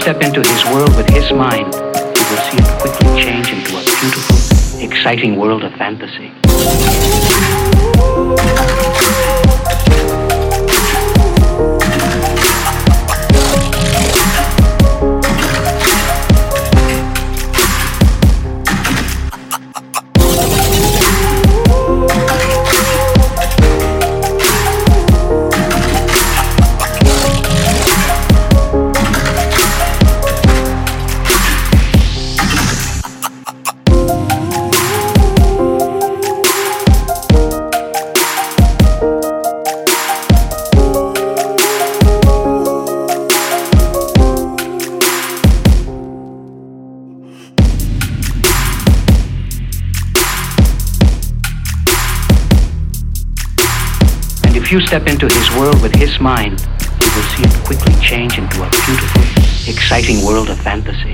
step into his world with his mind, you will see it quickly change into a beautiful, exciting world of fantasy. You step into his world with his mind, you will see it quickly change into a beautiful, exciting world of fantasy.